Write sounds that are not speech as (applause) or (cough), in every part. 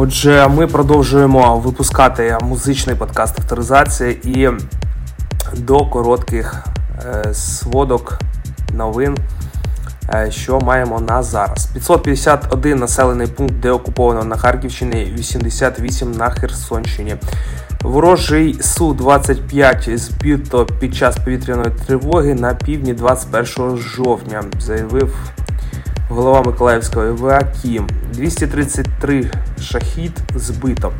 Отже, ми продовжуємо випускати музичний подкаст авторизація і до коротких е, сводок новин, е, що маємо на зараз. 551 населений пункт, де окуповано на Харківщині, 88 на Херсонщині. Ворожий Су-25 збито під час повітряної тривоги на півдні 21 жовтня, заявив голова Миколаївської ВА Кім. 233 шахід збито.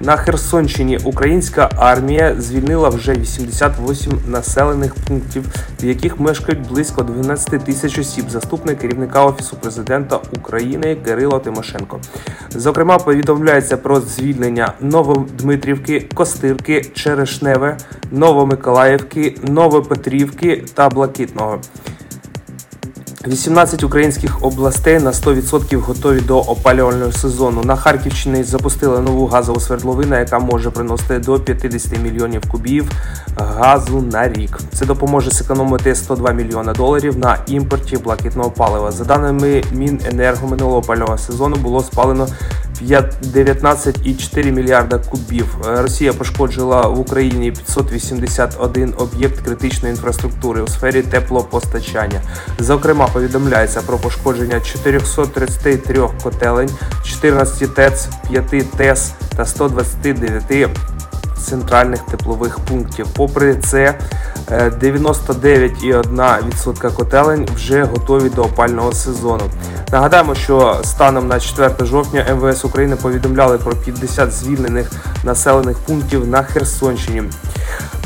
На Херсонщині українська армія звільнила вже 88 населених пунктів, в яких мешкають близько 12 тисяч осіб. Заступник керівника офісу президента України Кирило Тимошенко. Зокрема, повідомляється про звільнення Новодмитрівки, Костирки, Черешневе, Новомиколаївки, Новопетрівки та Блакитного. 18 українських областей на 100% готові до опалювального сезону. На Харківщині запустили нову газову свердловину, яка може приносити до 50 мільйонів кубів газу на рік. Це допоможе зекономити 102 мільйона доларів на імпорті блакитного палива. За даними Міненерго минулого опалювального сезону було спалено 19,4 мільярда кубів. Росія пошкоджила в Україні 581 об'єкт критичної інфраструктури у сфері теплопостачання. Зокрема, повідомляється про пошкодження 433 котелень, 14 ТЕЦ, 5 ТЕС та 129 центральних теплових пунктів. Попри це, 99,1% котелень вже готові до опального сезону. Нагадаємо, що станом на 4 жовтня МВС України повідомляли про 50 звільнених населених пунктів на Херсонщині.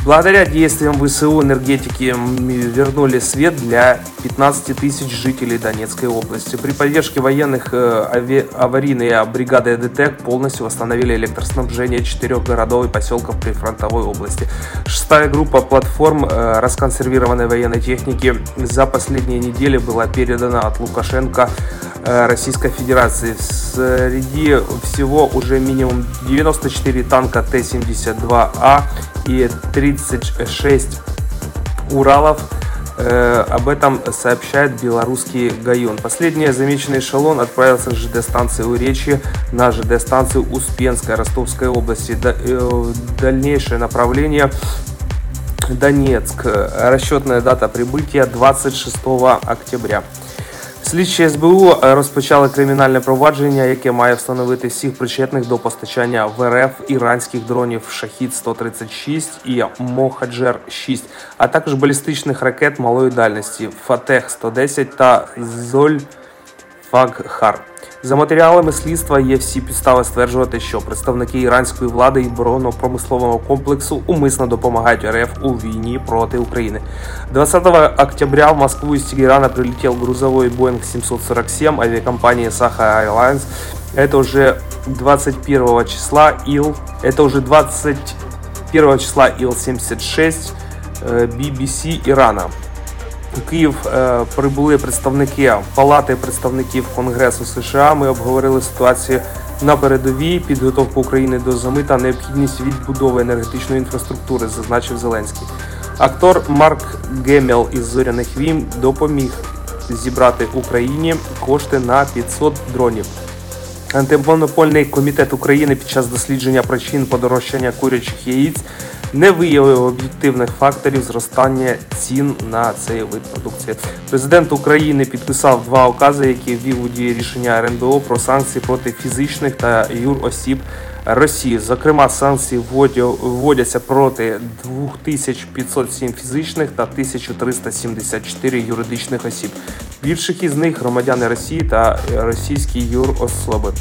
Благодаря действиям ВСУ энергетики вернули свет для 15 тысяч жителей Донецкой области. При поддержке военных э, аварийные бригады ДТЭК полностью восстановили электроснабжение четырех городов и поселков при фронтовой области. Шестая группа платформ э, расконсервированной военной техники за последние недели была передана от Лукашенко э, Российской Федерации. Среди всего уже минимум 94 танка Т-72А и 36 Уралов. Э, об этом сообщает белорусский Гайон. Последний замеченный эшелон отправился с ЖД-станции Уречи на ЖД-станцию Успенская Ростовской области. Э, дальнейшее направление Донецк. Расчетная дата прибытия 26 октября. Слідчі СБУ розпочали кримінальне провадження, яке має встановити всіх причетних до постачання в РФ іранських дронів Шахід 136 і Мохаджер 6 а також балістичних ракет малої дальності Фатех 110 та Золь Фагхар. За матеріалами слідства є всі підстави стверджувати, що представники іранської влади і оборонно-промислового комплексу умисно допомагають РФ у війні проти України. 20 октября в Москву из Тегерана прилетел грузовой Boeing 747 авиакомпании Saha Airlines. Это уже 21 числа ИЛ, это уже 21 числа ИЛ-76 BBC Ирана. У Київ е, прибули представники Палати представників Конгресу США. Ми обговорили ситуацію на передовій, підготовку України до зими та необхідність відбудови енергетичної інфраструктури, зазначив Зеленський. Актор Марк Гемел із зоряних війн допоміг зібрати Україні кошти на 500 дронів. Антимонопольний комітет України під час дослідження причин подорожчання курячих яїць не виявив об'єктивних факторів зростання цін на цей вид продукції. Президент України підписав два укази, які ввів у дії рішення РНБО про санкції проти фізичних та юросіб Росії. Зокрема, санкції вводяться проти 2507 фізичних та 1374 юридичних осіб. Більших із них громадяни Росії та російські юрособи.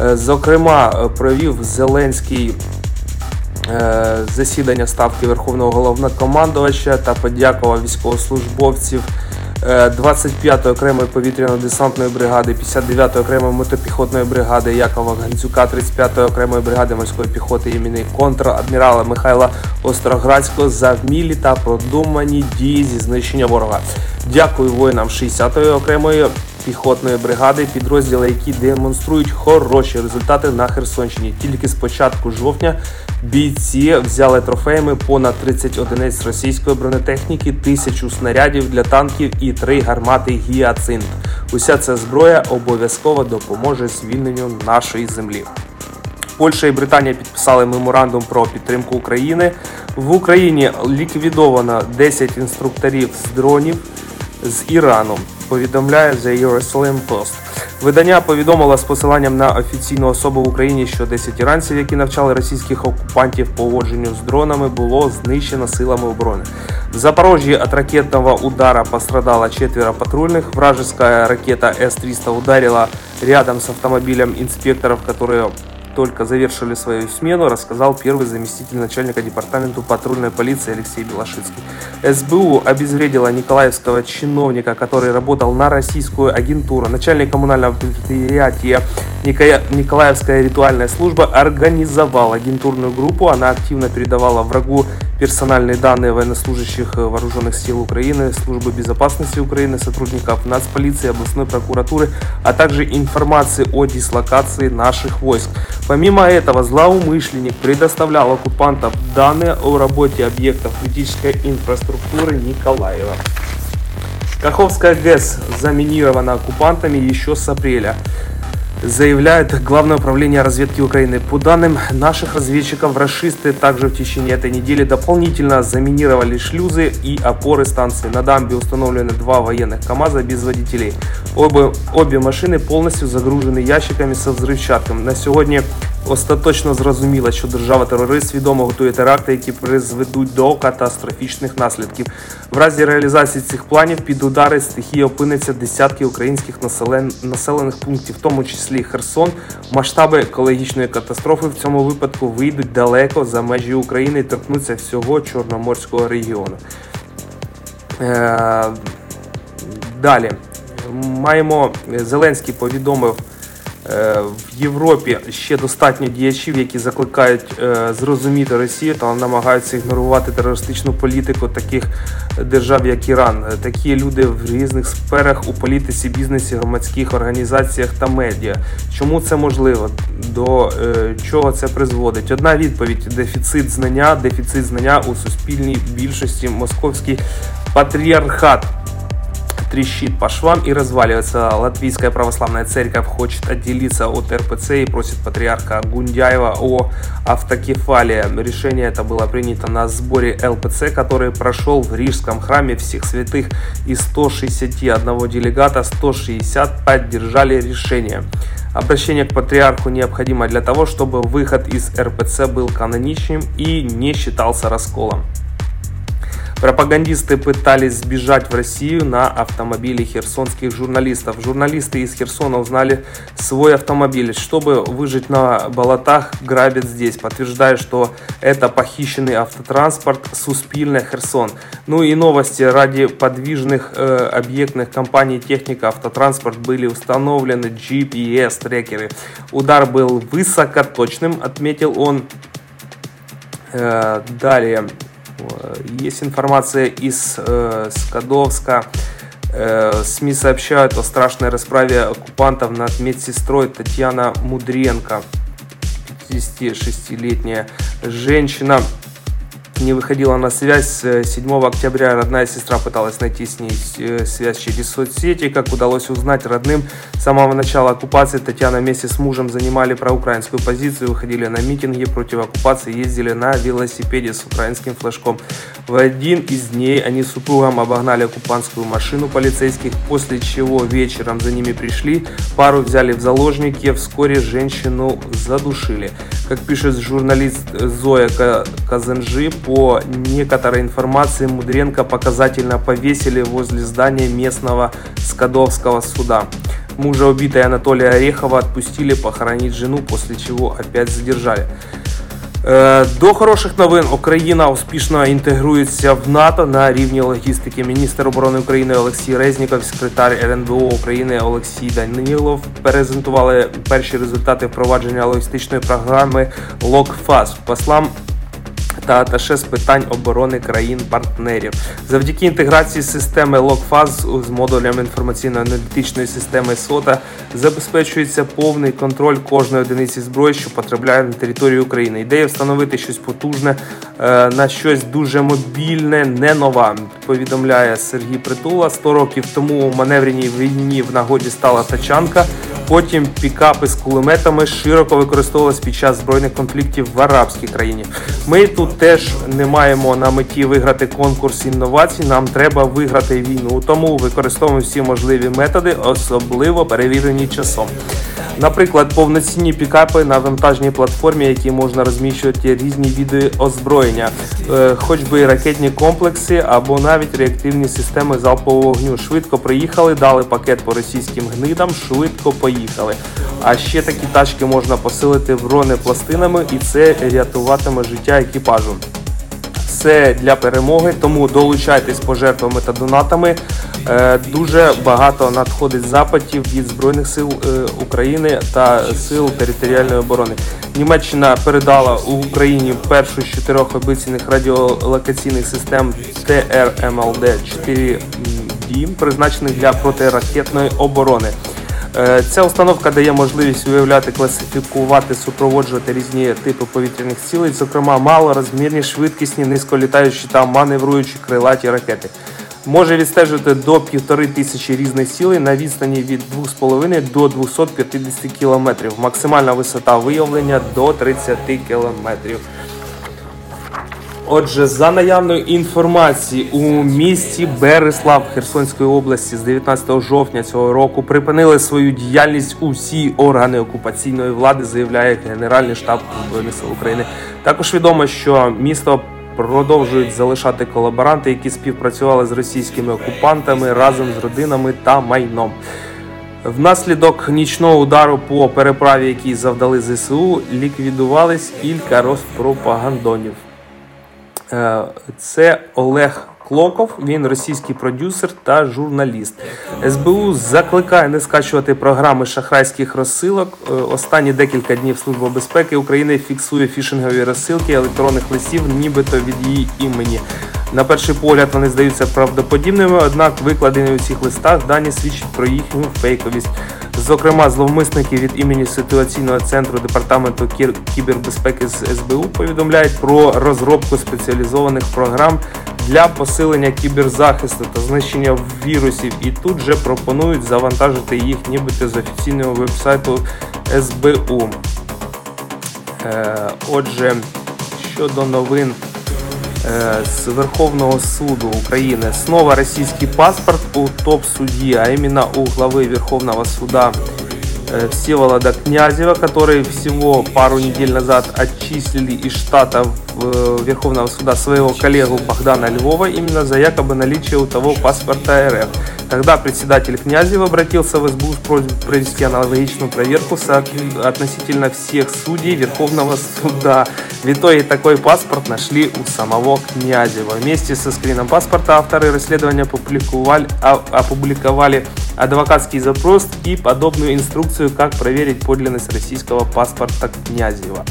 Е, зокрема, провів Зеленський засідання ставки Верховного головнокомандувача та подякував військовослужбовців 25-ї е, окремої повітряно-десантної бригади, 59-ї окремої мотопіхотної бригади Якова Гандзюка, 35-ї окремої бригади морської піхоти імені контр-адмірала Михайла Остроградського за вмілі та продумані дії зі знищення ворога. Дякую воїнам 60-ї окремої піхотної бригади, підрозділи, які демонструють хороші результати на Херсонщині. Тільки з початку жовтня бійці взяли трофеями понад 30 одиниць російської бронетехніки, тисячу снарядів для танків і три гармати гіацинт. Уся ця зброя обов'язково допоможе звільненню нашої землі. Польща і Британія підписали меморандум про підтримку України. В Україні ліквідовано 10 інструкторів з дронів з Ірану. Повідомляє The Jerusalem Post. Видання повідомило з посиланням на офіційну особу в Україні, що 10 іранців, які навчали російських окупантів поводженню з дронами, було знищено силами оборони. В Запорожье от ракетного удара пострадало четверо патрульных. Вражеская ракета С-300 ударила рядом с автомобилем инспекторов, которые только завершили свою смену, рассказал первый заместитель начальника департамента патрульной полиции Алексей Белошицкий. СБУ обезвредила николаевского чиновника, который работал на российскую агентуру. Начальник коммунального предприятия Николаевская ритуальная служба организовал агентурную группу. Она активно передавала врагу персональные данные военнослужащих вооруженных сил Украины, службы безопасности Украины, сотрудников нацполиции, областной прокуратуры, а также информации о дислокации наших войск. Помимо этого, злоумышленник предоставлял оккупантам данные о работе объектов критической инфраструктуры Николаева. Каховская ГЭС заминирована оккупантами еще с апреля заявляет Главное управление разведки Украины. По данным наших разведчиков, расисты также в течение этой недели дополнительно заминировали шлюзы и опоры станции. На дамбе установлены два военных КАМАЗа без водителей. Обе, обе машины полностью загружены ящиками со взрывчатком. На сьогодні остаточно зрозуміло, що держава-терорист свідомо готує теракти, які призведуть до катастрофічних наслідків. В разі реалізації цих планів під удари стихії опиниться десятки українських населен... населених пунктів, в тому числі Херсон. Масштаби екологічної катастрофи в цьому випадку вийдуть далеко за межі України і торкнуться всього Чорноморського регіону. Е... Далі маємо Зеленський повідомив. Е, в Європі ще достатньо діячів, які закликають е, зрозуміти Росію та намагаються ігнорувати терористичну політику таких держав, як Іран. Такі люди в різних сферах у політиці, бізнесі, громадських організаціях та медіа. Чому це можливо? До е, чого це призводить? Одна відповідь: дефіцит знання, дефіцит знання у суспільній більшості московський патріархат трещит по швам и разваливается. Латвийская православная церковь хочет отделиться от РПЦ и просит патриарха Гундяева о автокефалии. Решение это было принято на сборе ЛПЦ, который прошел в Рижском храме всех святых. Из 161 делегата 160 поддержали решение. Обращение к патриарху необходимо для того, чтобы выход из РПЦ был каноничным и не считался расколом. Пропагандисты пытались сбежать в Россию на автомобиле херсонских журналистов. Журналисты из Херсона узнали свой автомобиль. Чтобы выжить на болотах, грабят здесь, подтверждая, что это похищенный автотранспорт Суспильная Херсон. Ну и новости. Ради подвижных э, объектных компаний техника автотранспорт были установлены GPS-трекеры. Удар был высокоточным, отметил он. Э, далее. Есть информация из э, Скадовска. Э, СМИ сообщают о страшной расправе оккупантов над медсестрой Татьяна Мудренко. 56-летняя женщина не выходила на связь. 7 октября родная сестра пыталась найти с ней э, связь через соцсети. Как удалось узнать родным, с самого начала оккупации Татьяна вместе с мужем занимали проукраинскую позицию, выходили на митинги против оккупации, ездили на велосипеде с украинским флажком. В один из дней они с супругом обогнали оккупантскую машину полицейских, после чего вечером за ними пришли, пару взяли в заложники, вскоре женщину задушили. Как пишет журналист Зоя Казанжи, по некоторой информации Мудренко показательно повесили возле здания местного Скадовского суда. Мужа убитой Анатолия Орехова отпустили похоронить жену, после чего опять задержали. Е, до хороших новин Україна успішно інтегрується в НАТО на рівні логістики. Міністр оборони України Олексій Резніков, секретар РНБО України Олексій Данилов презентували перші результати впровадження логістичної програми ЛОКФАС. Послам та аташе з питань оборони країн-партнерів. Завдяки інтеграції системи Локфаз з модулем інформаційно-аналітичної системи СОТА забезпечується повний контроль кожної одиниці зброї, що потрапляє на територію України. Ідея встановити щось потужне е, на щось дуже мобільне, не нова. Повідомляє Сергій Притула. 100 років тому у маневреній війні в нагоді стала тачанка. Потім пікапи з кулеметами широко використовувалися під час збройних конфліктів в арабській країні. Ми тут теж не маємо на меті виграти конкурс інновацій. Нам треба виграти війну. Тому використовуємо всі можливі методи, особливо перевірені часом. Наприклад, повноцінні пікапи на вантажній платформі, які можна розміщувати різні види озброєння, е, хоч би ракетні комплекси або навіть реактивні системи залпового вогню. Швидко приїхали, дали пакет по російським гнидам, швидко поїхали. А ще такі тачки можна посилити бронепластинами, і це рятуватиме життя екіпажу. Все для перемоги, тому долучайтесь пожертвами та донатами. Е, дуже багато надходить запитів від Збройних сил е, України та сил територіальної оборони. Німеччина передала у Україні першу з чотирьох обіцяних радіолокаційних систем ТРМЛД 4 d призначених для протиракетної оборони. Е, ця установка дає можливість виявляти, класифікувати, супроводжувати різні типи повітряних цілей, зокрема малорозмірні, швидкісні, низьколітаючі та маневруючі крилаті ракети. Може відстежувати до півтори тисячі різних цілей на відстані від 2,5 до 250 км. Максимальна висота виявлення до 30 км. Отже, за наявною інформацією, у місті Береслав Херсонської області з 19 жовтня цього року припинили свою діяльність усі органи окупаційної влади, заявляє Генеральний штаб Збройних сил України. Також відомо, що місто продовжують залишати колаборанти, які співпрацювали з російськими окупантами разом з родинами та майном. Внаслідок нічного удару по переправі, який завдали ЗСУ, ліквідувались кілька розпропагандонів. Е, це Олег Клоков, він російський продюсер та журналіст. СБУ закликає не скачувати програми шахрайських розсилок. Е, останні декілька днів Служба безпеки України фіксує фішингові розсилки електронних листів, нібито від її імені. На перший погляд вони здаються правдоподібними, однак викладені у цих листах дані свідчать про їхню фейковість. Зокрема, зловмисники від імені ситуаційного центру департаменту кібербезпеки з СБУ повідомляють про розробку спеціалізованих програм для посилення кіберзахисту та знищення вірусів. І тут же пропонують завантажити їх, нібито з офіційного вебсайту СБУ. Е, отже, щодо новин. С е, Верховного суду України. Снова российский паспорт у топ-судьи, а именно у главы Верховного суда Всеволода Князева, который всего пару недель назад отчислили из штата э, Верховного суда своего коллегу Богдана Львова именно за якобы наличие у того паспорта РФ. Тогда председатель Князев обратился в СБУ с просьбой провести аналогичную проверку относительно всех судей Верховного суда. В итоге такой паспорт нашли у самого Князева. Вместе со скрином паспорта авторы расследования опубликовали, опубликовали адвокатский запрос и подобную инструкцию, как проверить подлинность российского паспорта Князева.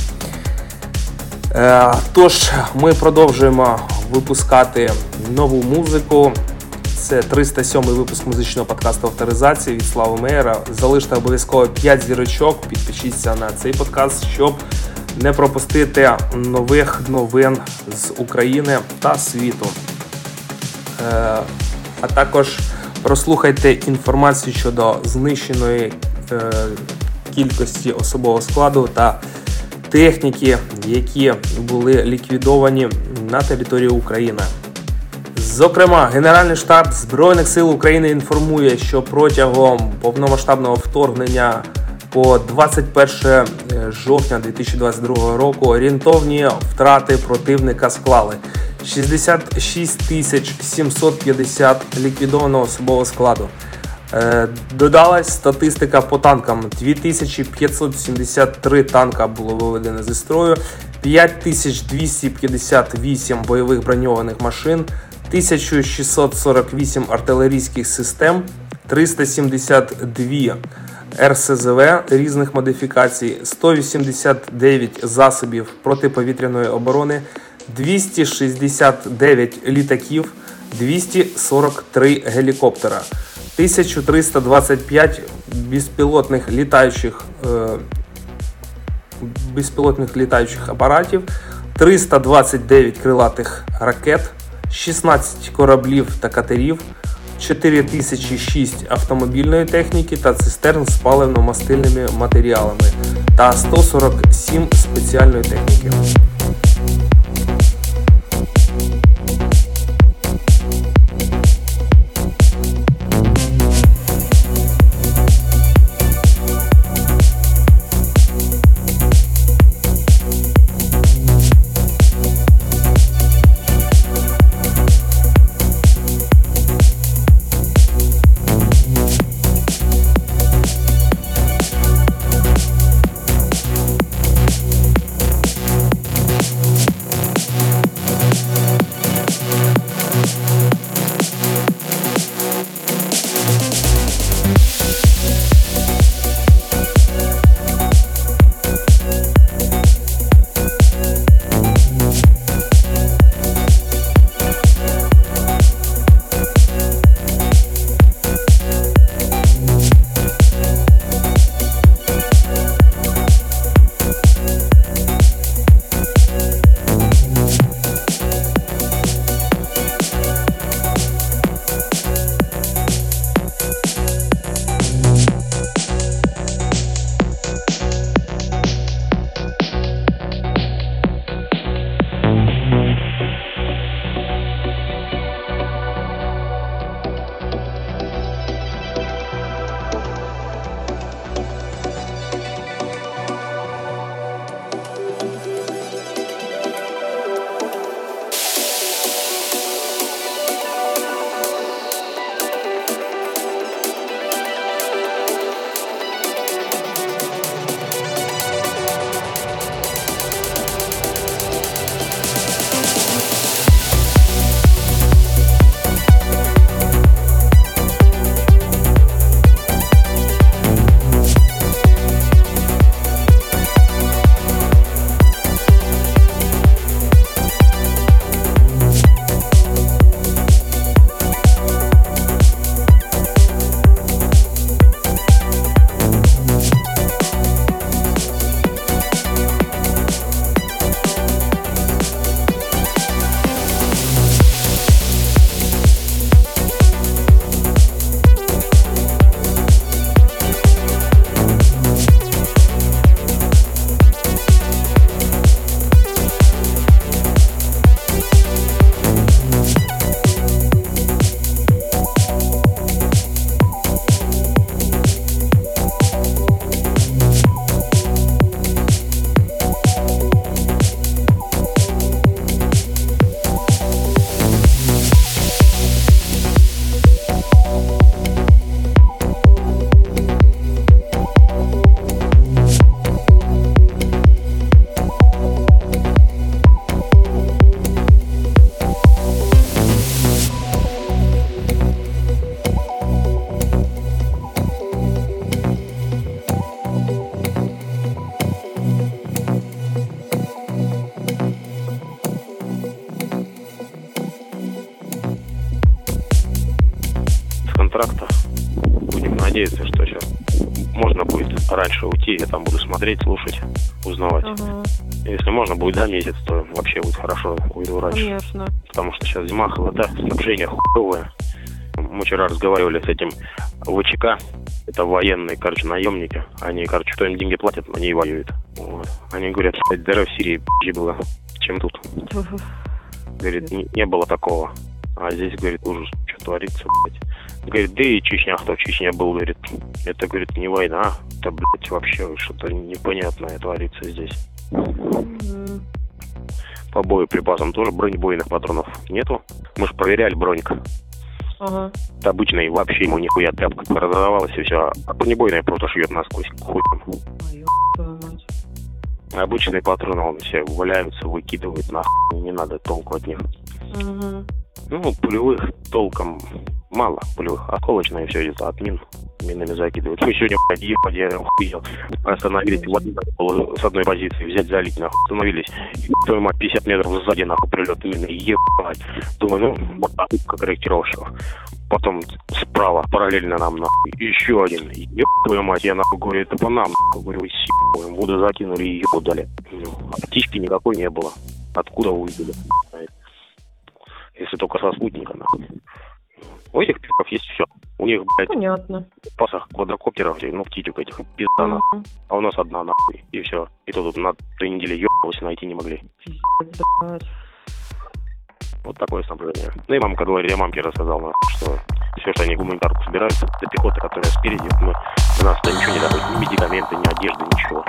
Тож, ми продовжуємо випускати нову музику. Це 307 випуск музичного подкасту авторизації від Слави Мейера. Залиште обов'язково 5 зірочок, підпишіться на цей подкаст, щоб не пропустити нових новин з України та світу. Е, а також прослухайте інформацію щодо знищеної кількості особового складу та техніки, які були ліквідовані на території України. Зокрема, Генеральний штаб Збройних сил України інформує, що протягом повномасштабного вторгнення по 21 е, жовтня 2022 року орієнтовні втрати противника склали 66 тисяч 750 ліквідованого особового складу. Е, додалась статистика по танкам: 2573 танка було виведено зі строю, 5258 бойових броньованих машин. 1648 артилерійських систем, 372 РСЗВ різних модифікацій, 189 засобів протиповітряної оборони, 269 літаків, 243 гелікоптера, 1325 безпілотних літаючих е, безпілотних літаючих апаратів, 329 крилатих ракет, 16 кораблів та катерів, 4006 автомобільної техніки та цистерн з паливно-мастильними матеріалами та 147 спеціальної техніки. Уйти, я там буду смотреть, слушать, узнавать. Ага, Если можно будет за месяц, то вообще будет хорошо, уйду раньше. конечно. Потому что сейчас зима, холода, снабжение хуевое. Мы вчера разговаривали с этим ВЧК, это военные, короче, наемники. Они, короче, кто им деньги платят, они и воюют. Вот. Они говорят, что дыра в Сирии пизже было, чем тут. Говорит, не, не было такого. А здесь, говорит, ужас, что творится, блядь. Говорит, да и Чечня, кто в Чечне был, говорит, это, говорит, не война, вообще что-то непонятное творится здесь. Мгм. По боеприпасам тоже бронебойных патронов нету. Мы же проверяли броник. Ага. Это обычный вообще ему нихуя тряпка разорвалась и все. А бронебойная просто шьет насквозь мать. Обычные патроны он все валяются, выкидывает нахуй. Не надо толку от них. Угу. Ну, пулевых толком мало, пулевых. Осколочное все идет от мин. Минами закидывают. Мы сегодня, блядь, ебать, я охуел. Остановились в одну было с одной позиции, взять залить, нахуй. Остановились. Твою мать, 50 метров сзади, нахуй, прилет мины. Ебать. Думаю, ну, вот ошибка корректировщика. Потом справа, параллельно нам, нахуй, еще один. Еб твою мать, я, нахуй, говорю, это по нам, нахуй. Говорю, вы воду закинули и ебу дали. Ну, а птички никакой не было. Откуда увидели? Если только со спутника, нахуй. У этих пи***ов есть все. У них, блядь, Понятно. пасах квадрокоптеров, ну, птичек этих, пизда, нахуй. Мгм. А у нас одна, нахуй, и все. И то тут на три недели ебалось, найти не могли. Пиздец, блядь. Вот такое снабжение. Ну и мамка говорит, я мамке рассказал, нахуй, что все, что они гуманитарку собирают, для пехоты, которая спереди, мы, до нас туда ничего не доходит, ни медикаменты, ни одежды, ничего.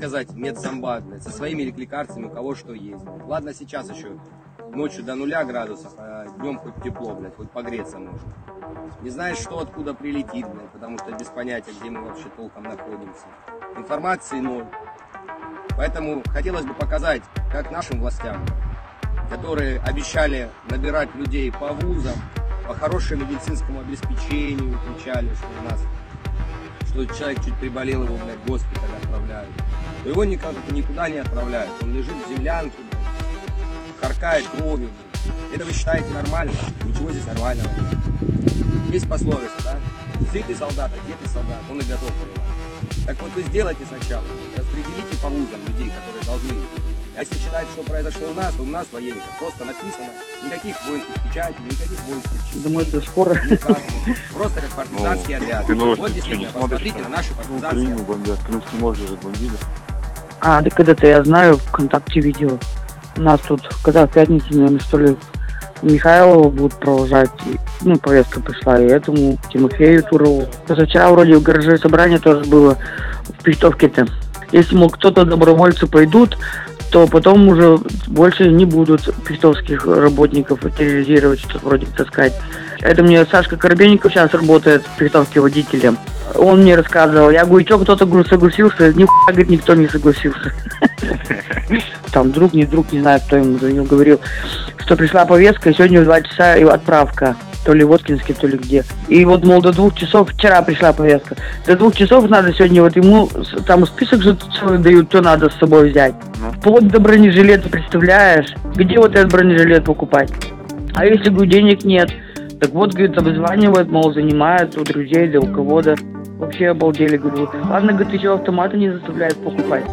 Сказать, медсанбат, блядь, со своими лекарствами, у кого что есть. Ладно, сейчас еще ночью до нуля градусов, а днем хоть тепло, блядь, хоть погреться можно. Не знаешь, что откуда прилетит, блядь, потому что без понятия, где мы вообще толком находимся. Информации ноль. Поэтому хотелось бы показать, как нашим властям, которые обещали набирать людей по вузам, по хорошему медицинскому обеспечению, кричали, что у нас, что человек чуть приболел, его, блядь, в госпиталь отправляют. Его никак, никуда не отправляют. Он лежит в землянке, харкает кровью. Это вы считаете нормально? Ничего здесь нормального нет. Есть пословица, да? Сытый солдат, а одетый солдат, он и готов воевать. Так вот вы сделайте сначала, распределите по вузам людей, которые должны. А если считать, что произошло у нас, то у нас военных просто написано, никаких воинских печатей, никаких воинских частей. Думаю, это скоро. Просто как партизанский отряд. ты новости Вот действительно, посмотрите на наши Ну, партизанские Украину бомбят. Крымский мост же бомбили. А, да когда-то я знаю, ВКонтакте видео. У нас тут, когда в пятницу, наверное, что ли, Михайлова будут продолжать. И, Ну, повестка пришла и этому, Тимофею Турову. Позавчера вроде в гараже собрание тоже было в Пихтовке-то. Если, мол, кто-то добровольцы пойдут, то потом уже больше не будут пихтовских работников терроризировать, что вроде таскать. Это мне Сашка Коробейников сейчас работает в Пихтовке водителем. Он мне рассказывал, я говорю, что кто-то говорю, согласился? Ни говорит, никто не согласился. (laughs) Там друг, не друг, не знаю, кто ему звонил, говорил, что пришла повестка, и сегодня в два часа и отправка. То ли в Воткинске, то ли где. И вот, мол, до двух часов, вчера пришла повестка, до двух часов надо сегодня, вот ему там список же целый дают, что надо с собой взять. Вплоть до бронежилета, представляешь? Где вот этот бронежилет покупать? А если, говорю, денег нет? Так вот, говорит, обзванивает, мол, занимает у друзей, или у кого-то. Вообще обалдели, говорю. Ладно, говорит, еще автоматы не заставляют покупать.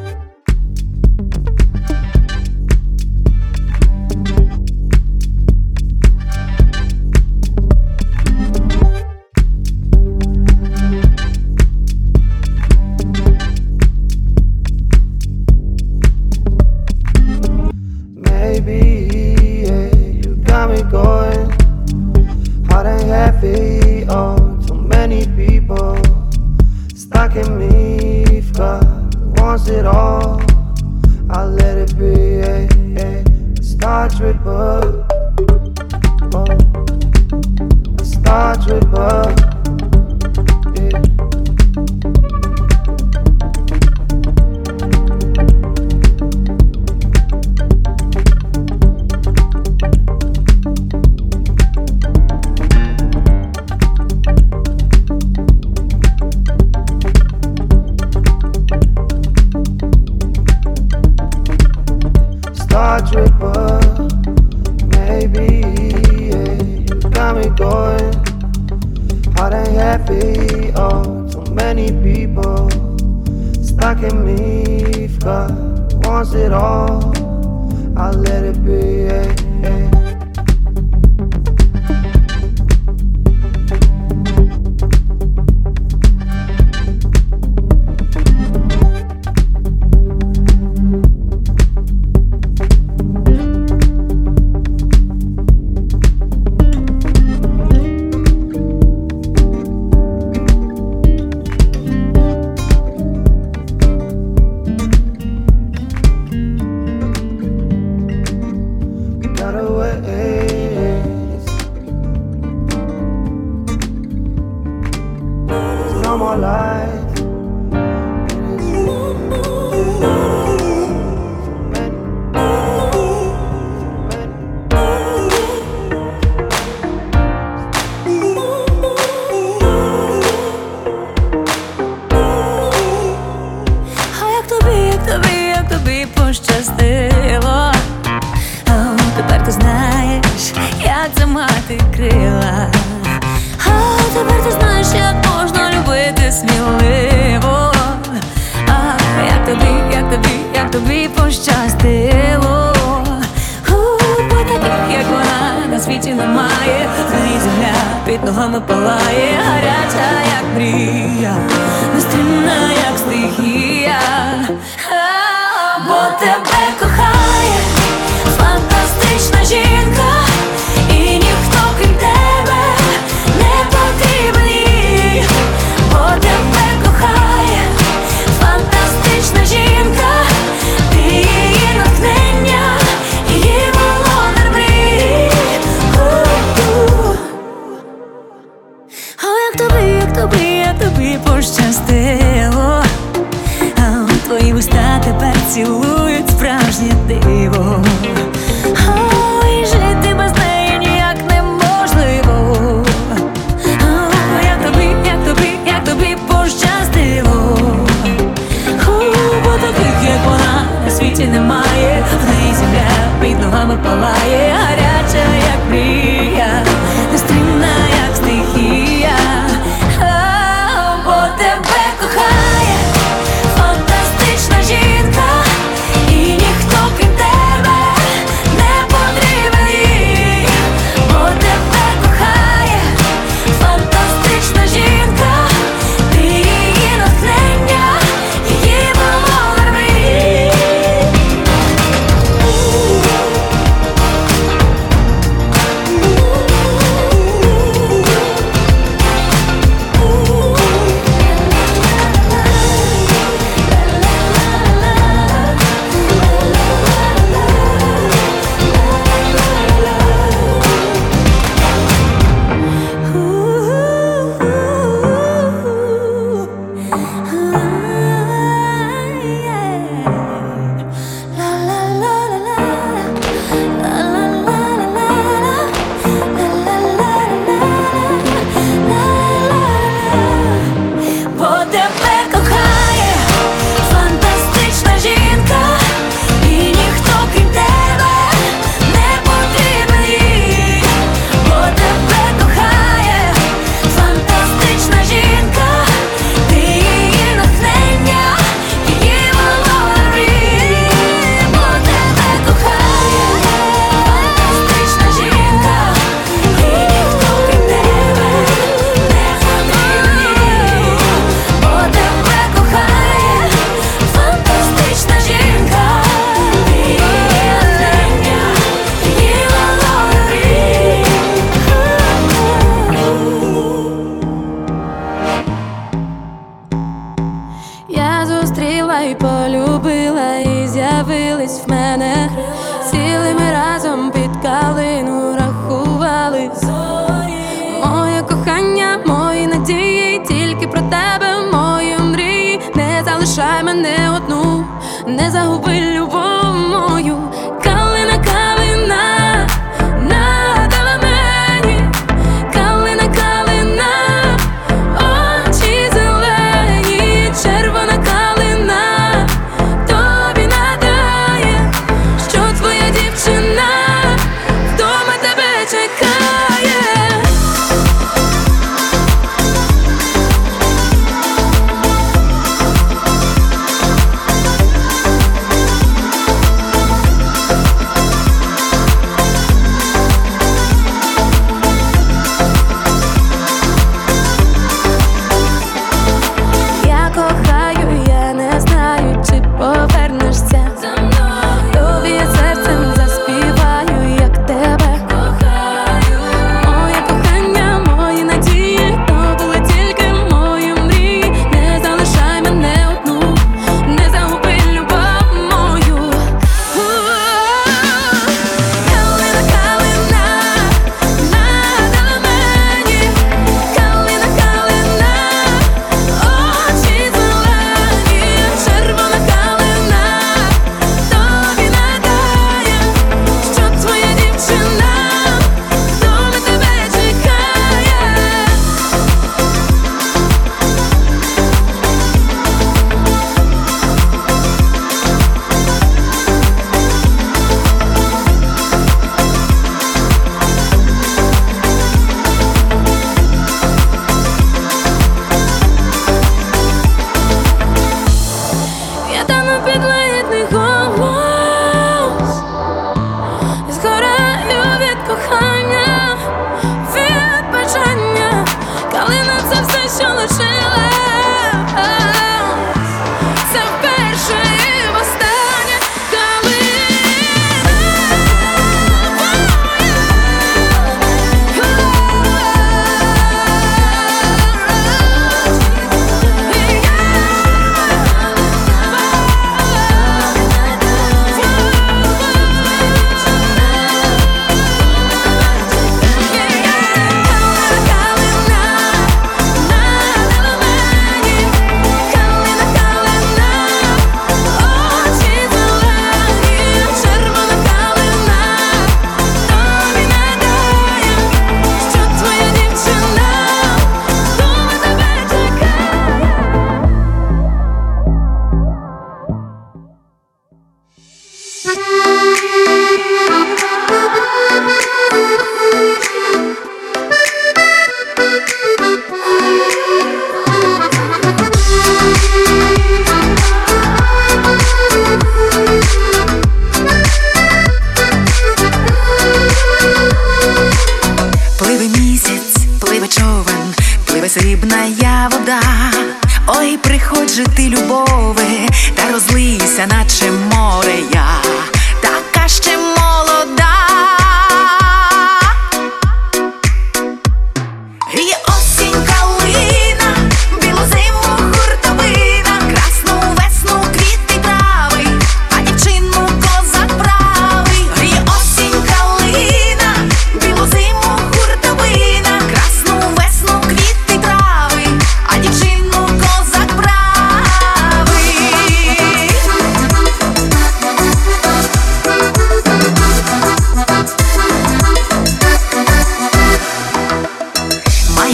more light.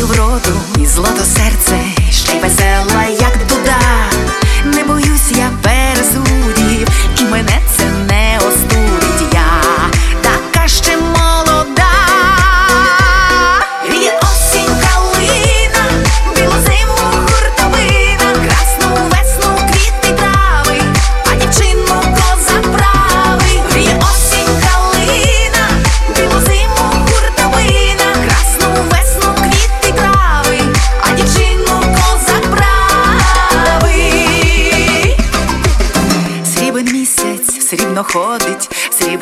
В роду і злото серце, ще й весела, як дуда, не боюсь я пе.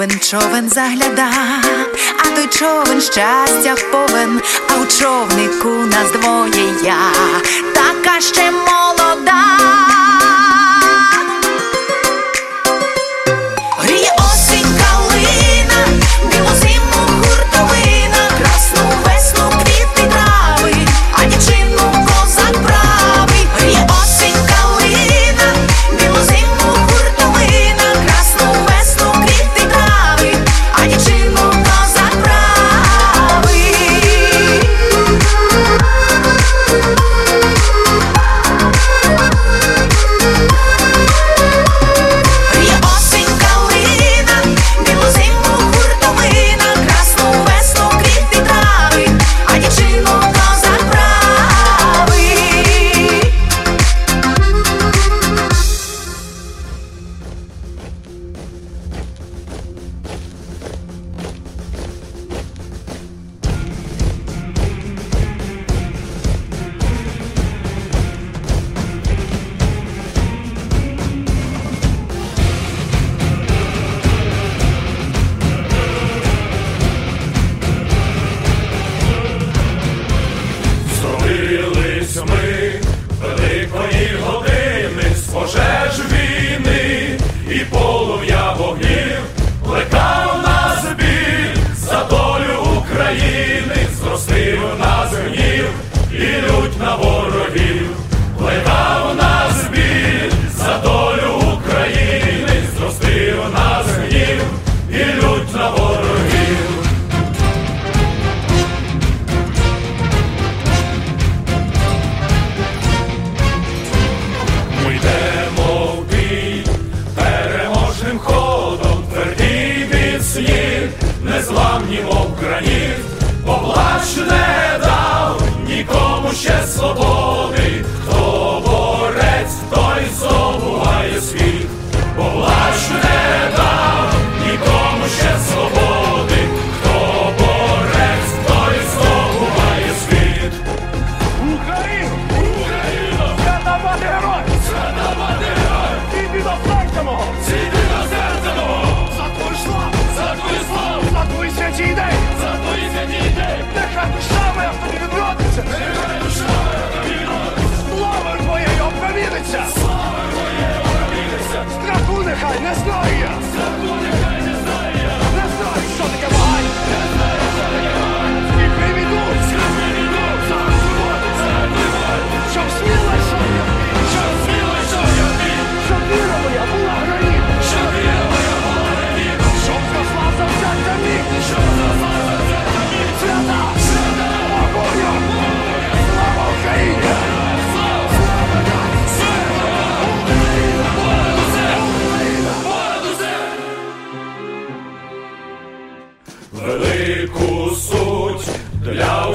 човен, човен загляда, а той човен щастя повен, а у човнику нас двоє я, така ще.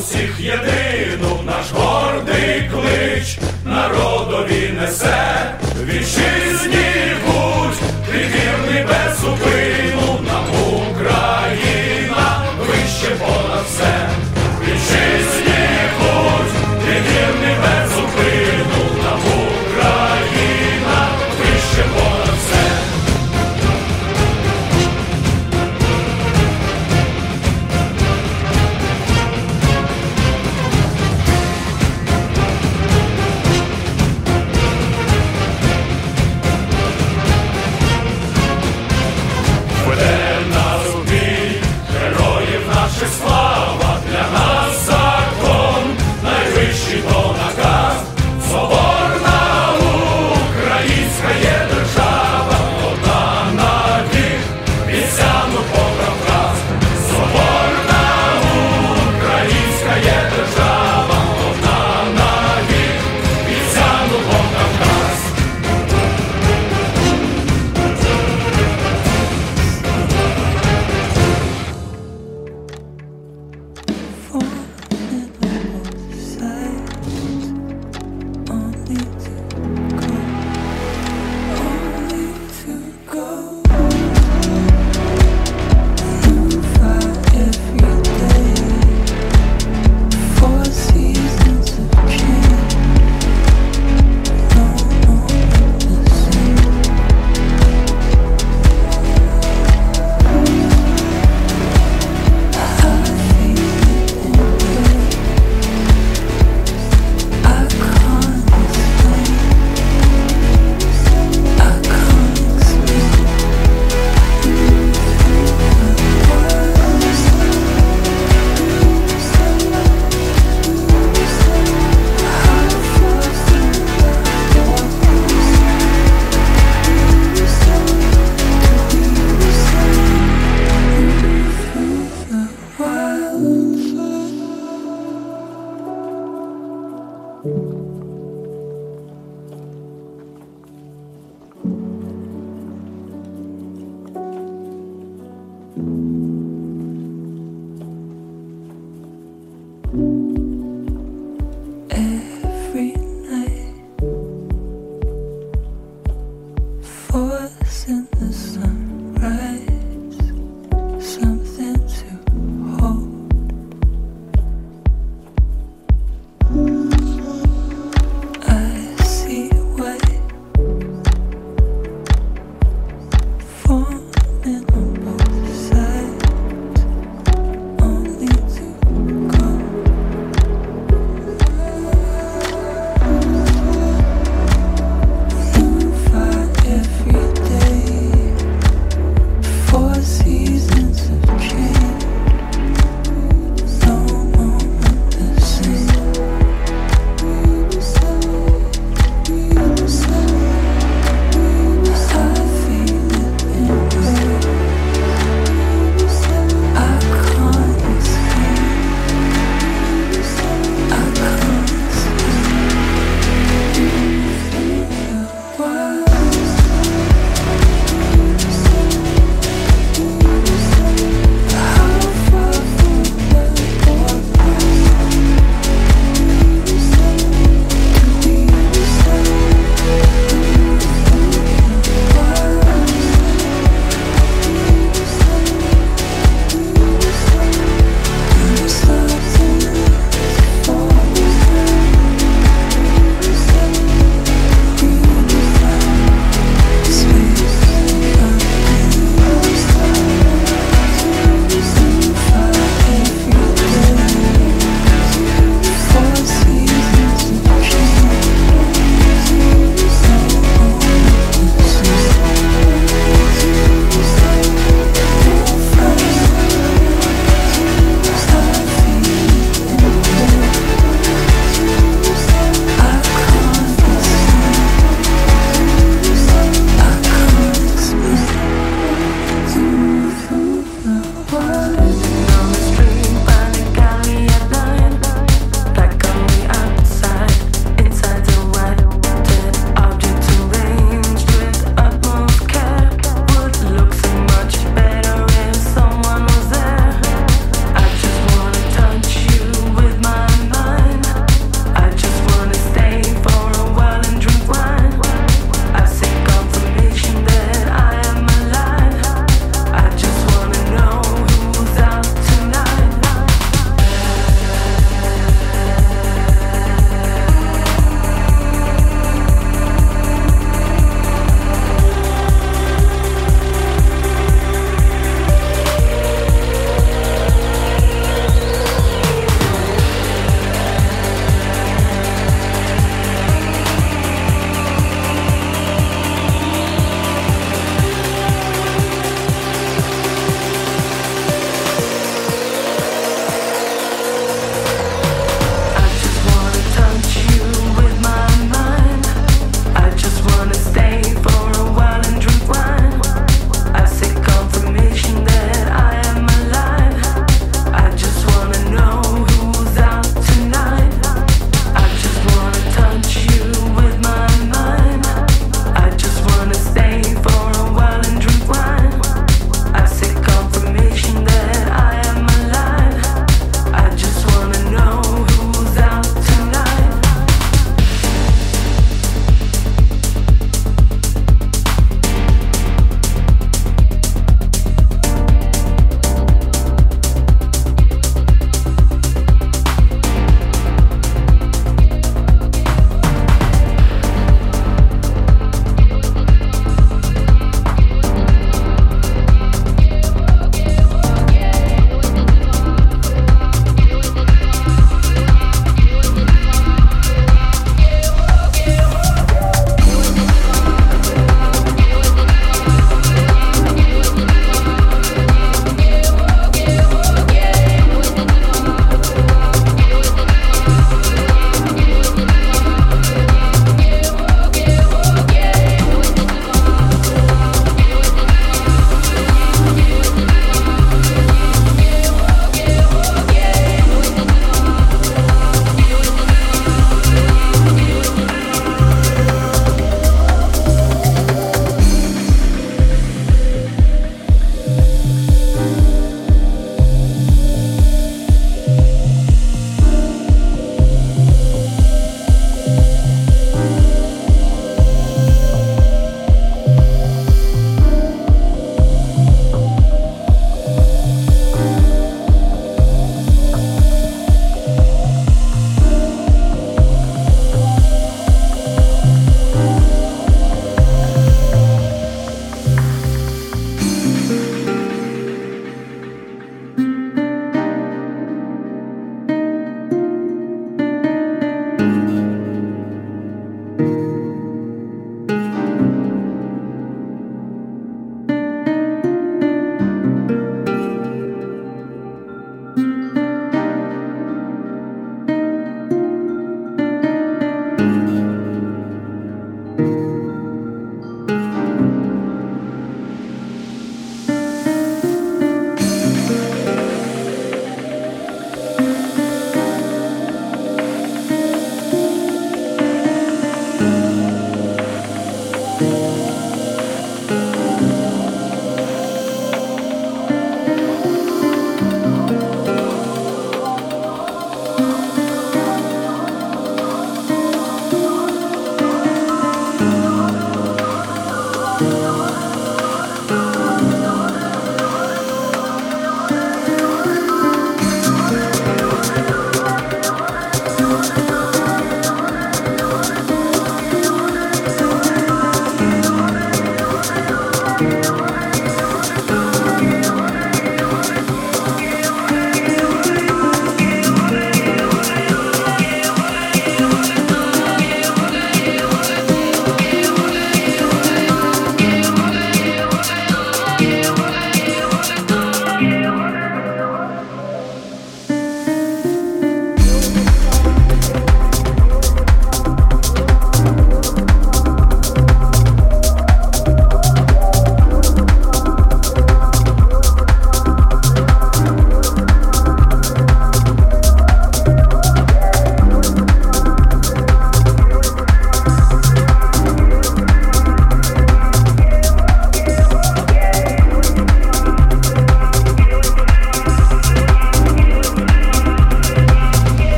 Усіх єдину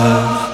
love.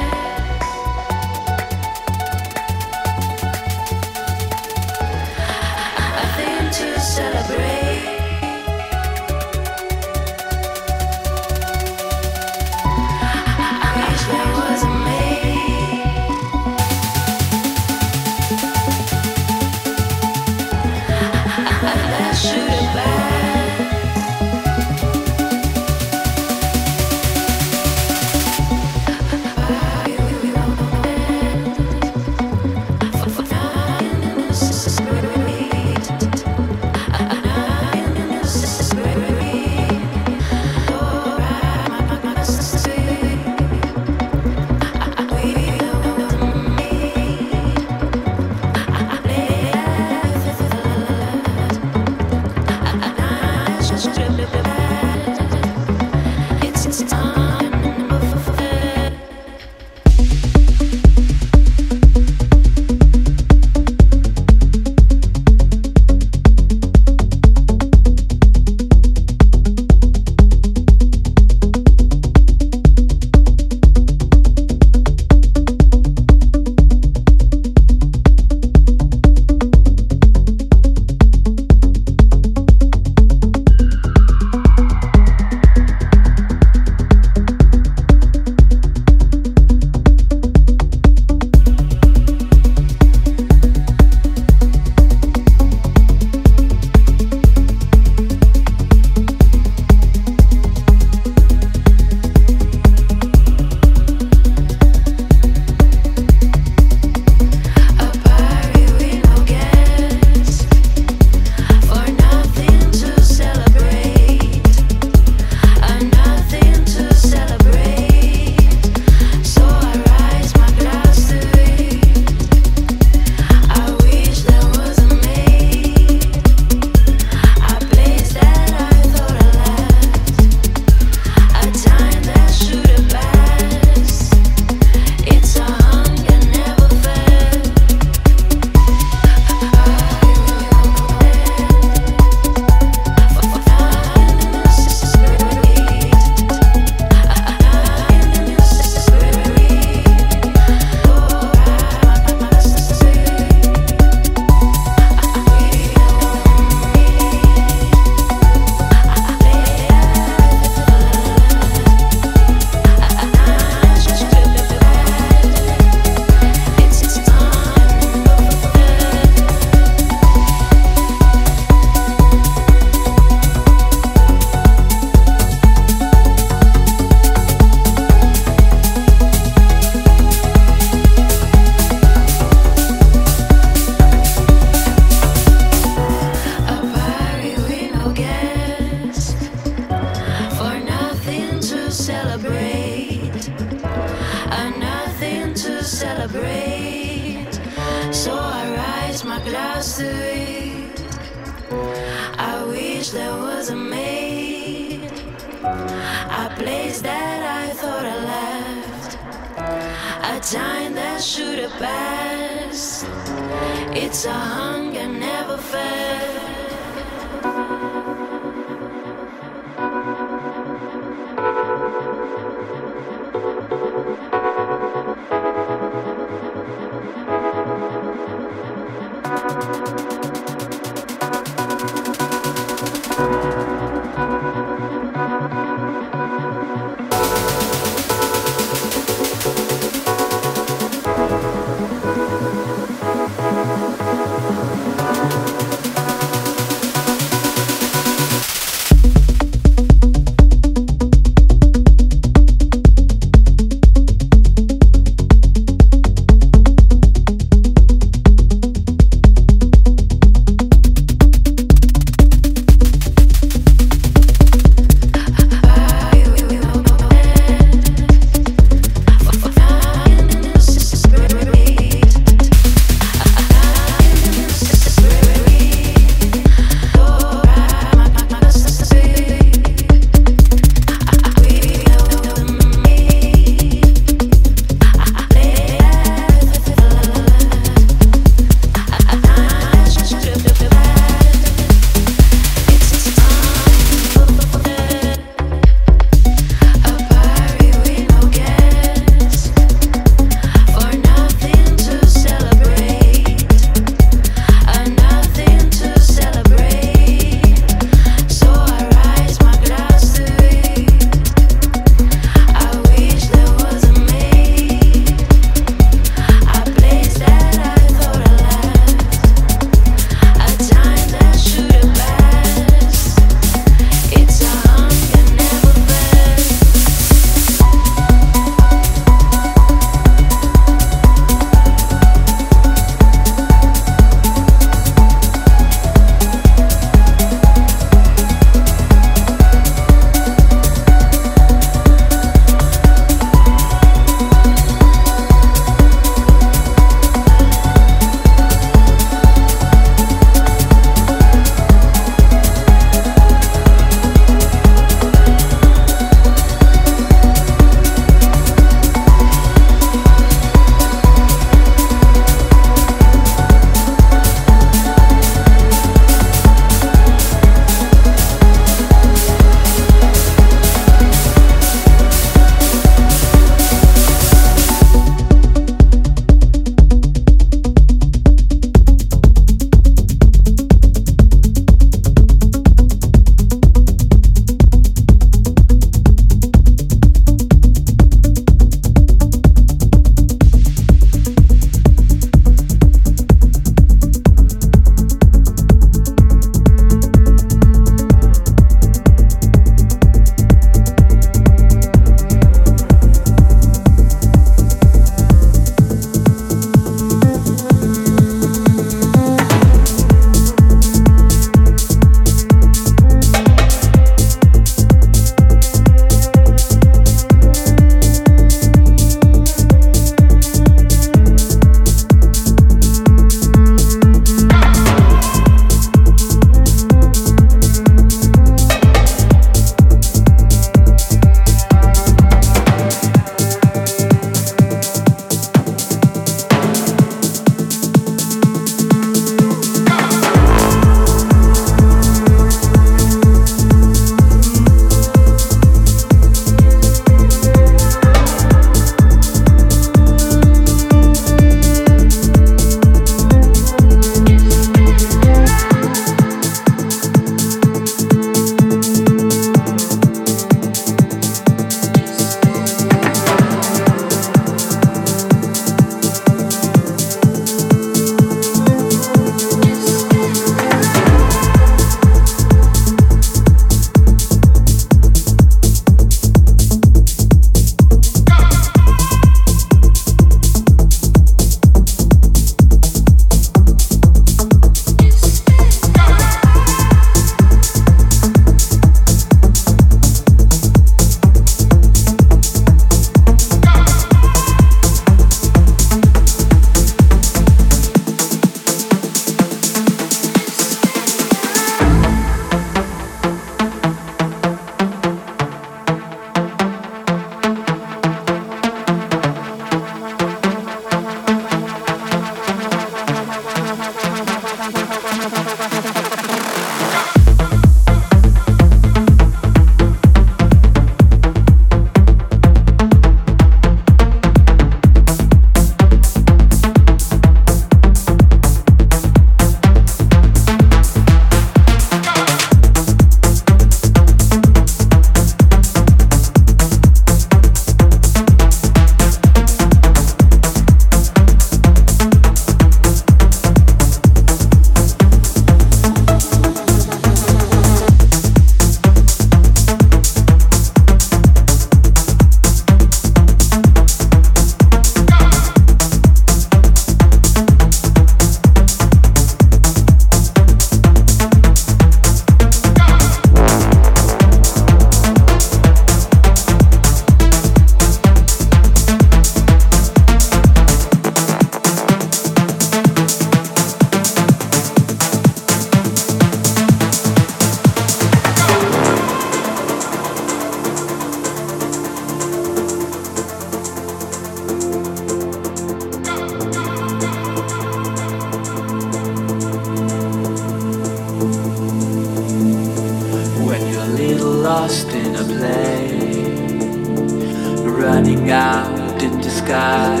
Out in disguise.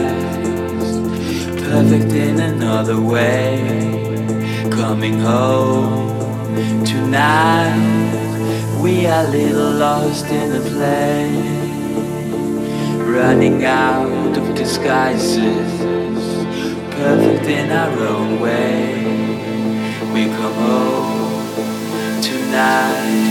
Perfect in another way. Coming home tonight. We are little lost in a play. Running out of disguises. Perfect in our own way. We come home tonight.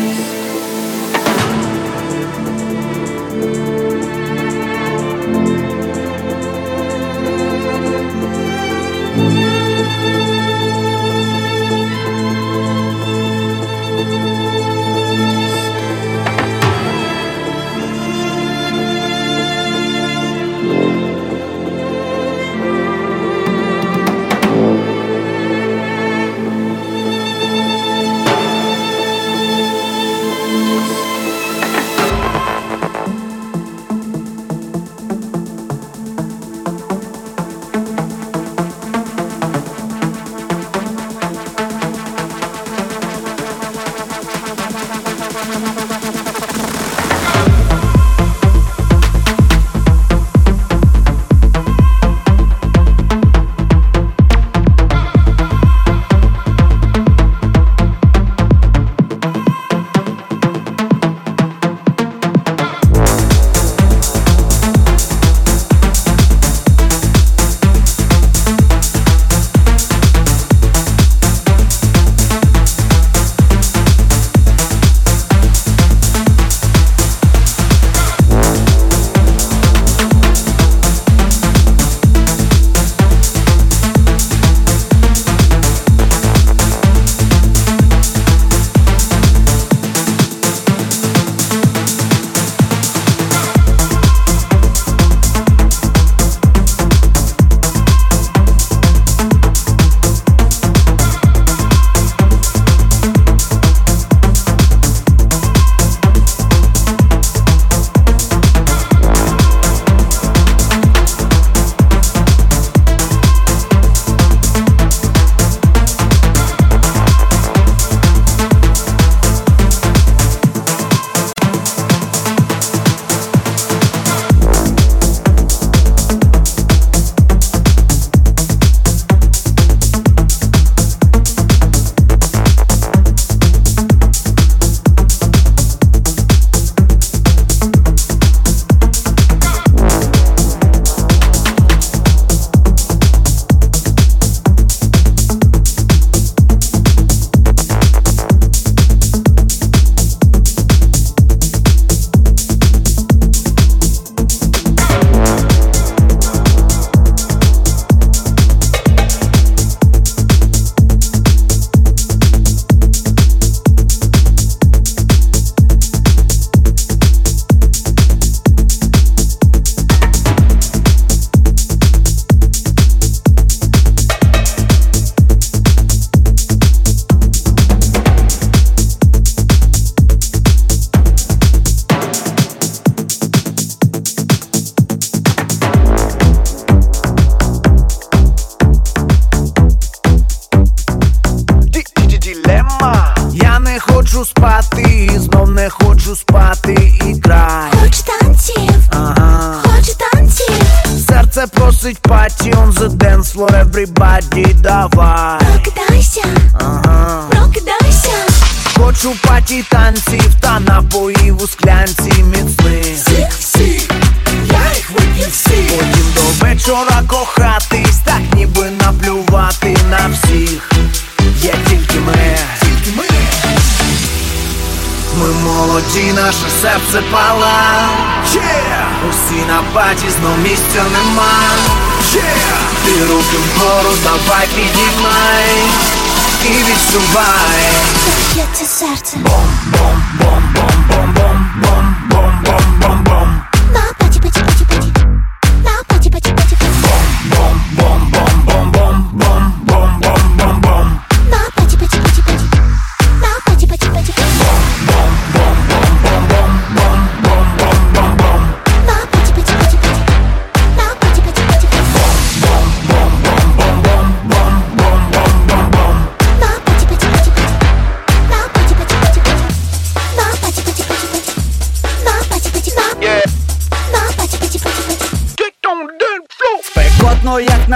Хочу паті танців та напоїв у склянці міцних Всіх, всіх, я їх вип'ю всіх. Потім до вечора кохатись, так ніби наплювати на всіх. Є тільки ми, тільки ми. Ми молоді, наше серце пала. Yeah! Усі на паті, знов місця нема. Yeah! Ти руки вгору, давай підіймай і відчувай. Gece serti Bom bom bom bom bom bom bom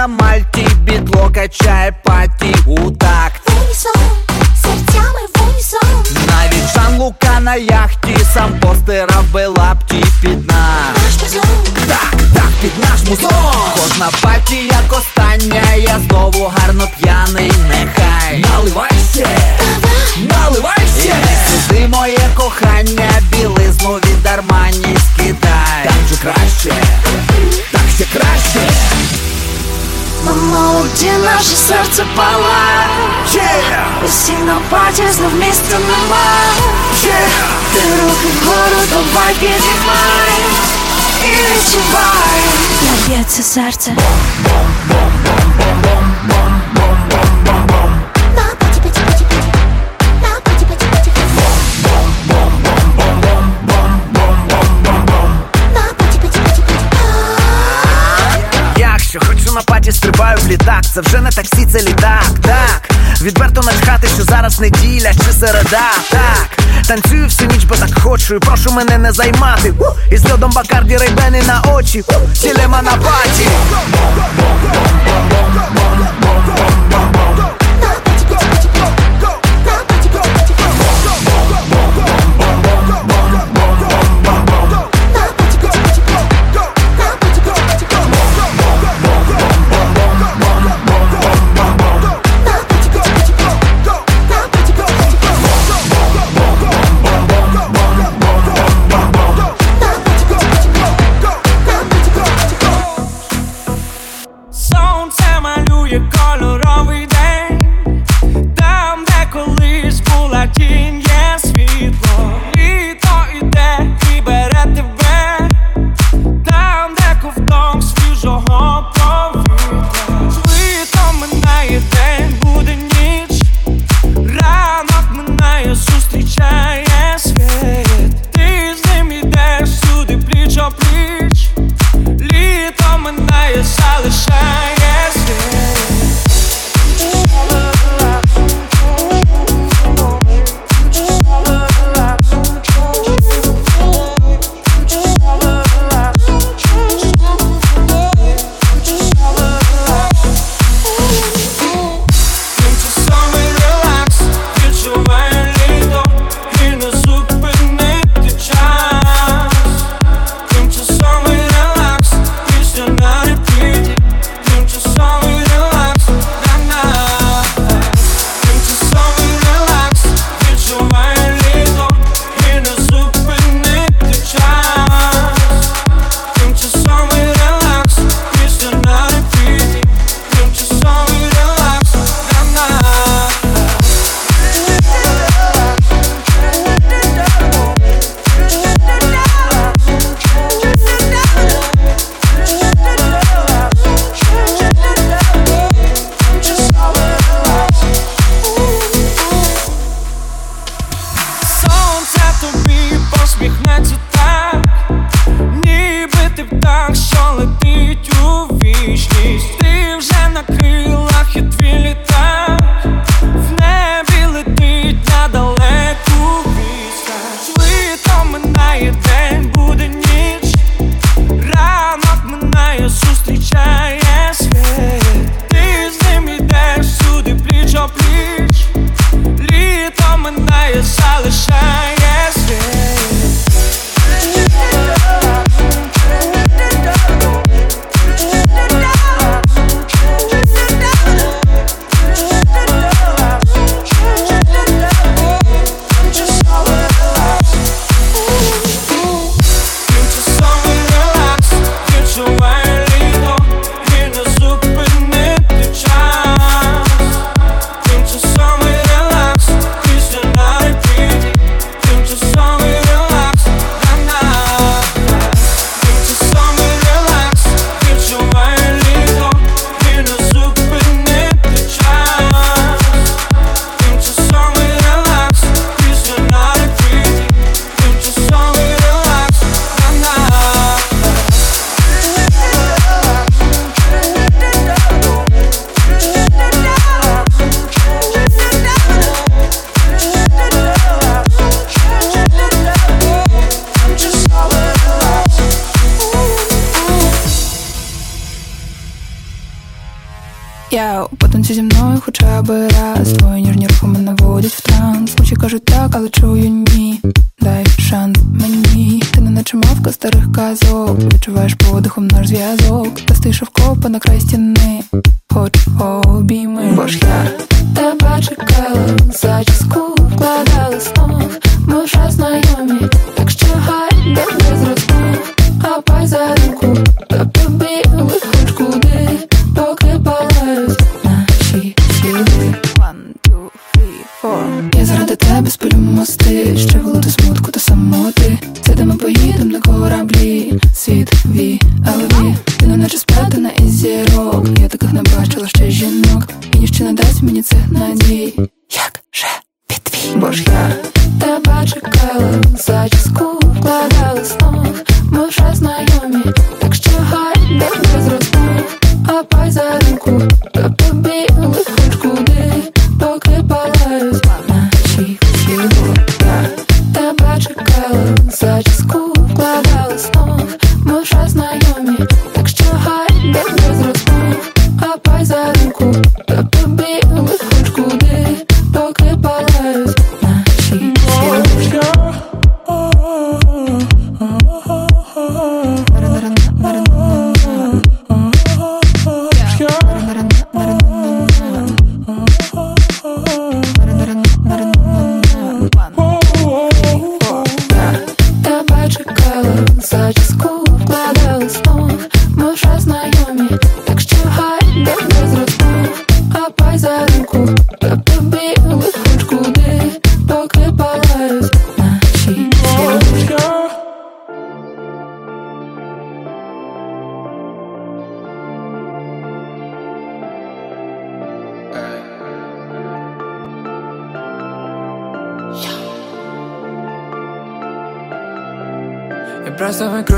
Мальти, бедло, качай пати, удар сердце пола. yeah. Сильно потес, но вместе нема yeah. Ты руки в гору, давай поднимай И ночевай Набьется сердце Що хочу на пати стрибаю в літак, це вже не так Відверто начхати, що зараз неділя чи середа. Так, танцюю всю ніч, бо так хочу. І прошу мене не займати. І з льодом бакарді рейбени на очі. Сілема на паті.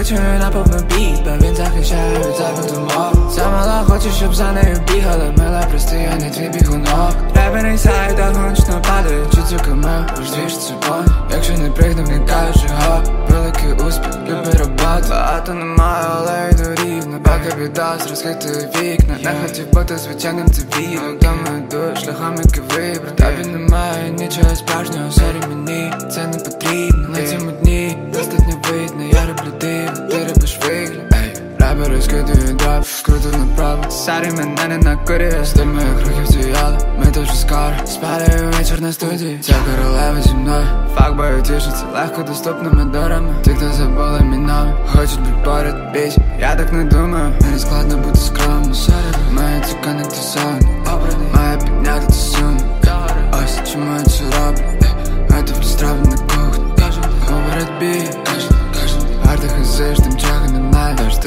Просто викручую на повну біт, бо він захищає від зайвих думок Замала хочу, щоб за нею бігали, мила прости, я не твій бігунок Репер інсайд, так гоночно падає, чуцюками, лиш дві ж цупон Якщо не пригнув, не кажеш його, великий успіх, люби роботу Багато немає, але йду рівно, поки відос розхитує вікна Не хотів звичайним цивілом, тому йду шляхом, який вибрав Тобі немає нічого справжнього, сорі мені, це не потрібно На цьому дні достатньо видно, я роблю диво, ти робиш вигляд. Ей, рапер розкидує драп, круто направо Сарі мене не накорює, стиль моїх рухів зуяли Ми дуже скоро. Спалюю вечір на студії. Ця королева зі мною, фак бою тішиться легко доступними дорами. Ті, хто забули мій номер, хочуть бути поряд, біч Я так не думаю, мені складно бути скромним Сорі, моя цука не тусована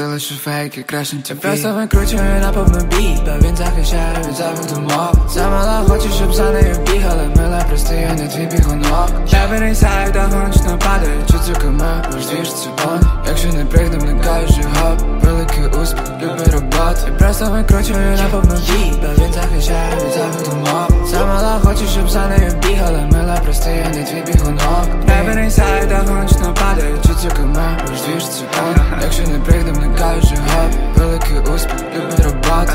знайдеш Ти лише фейки, краще ті Просто викручую на повну бій Бо він захищає від зайвих думок Замала хочу, щоб за нею бігали Мила прости, я не твій бігунок Левер інсайд, так гоночно падає Чуцюками, лиш дві ж цупон Якщо не пригнув, не кажеш його Великий успіх, люби роботу Я просто викручую на повну бій Бо він захищає від зайвих думок Замала хочу, щоб за нею бігали Мила прости, я не твій бігунок Левер інсайд, так гоночно падає Чуцюками, лиш дві ж цупон Якщо не пригнув, не кажеш його Великий успіх, любить роботу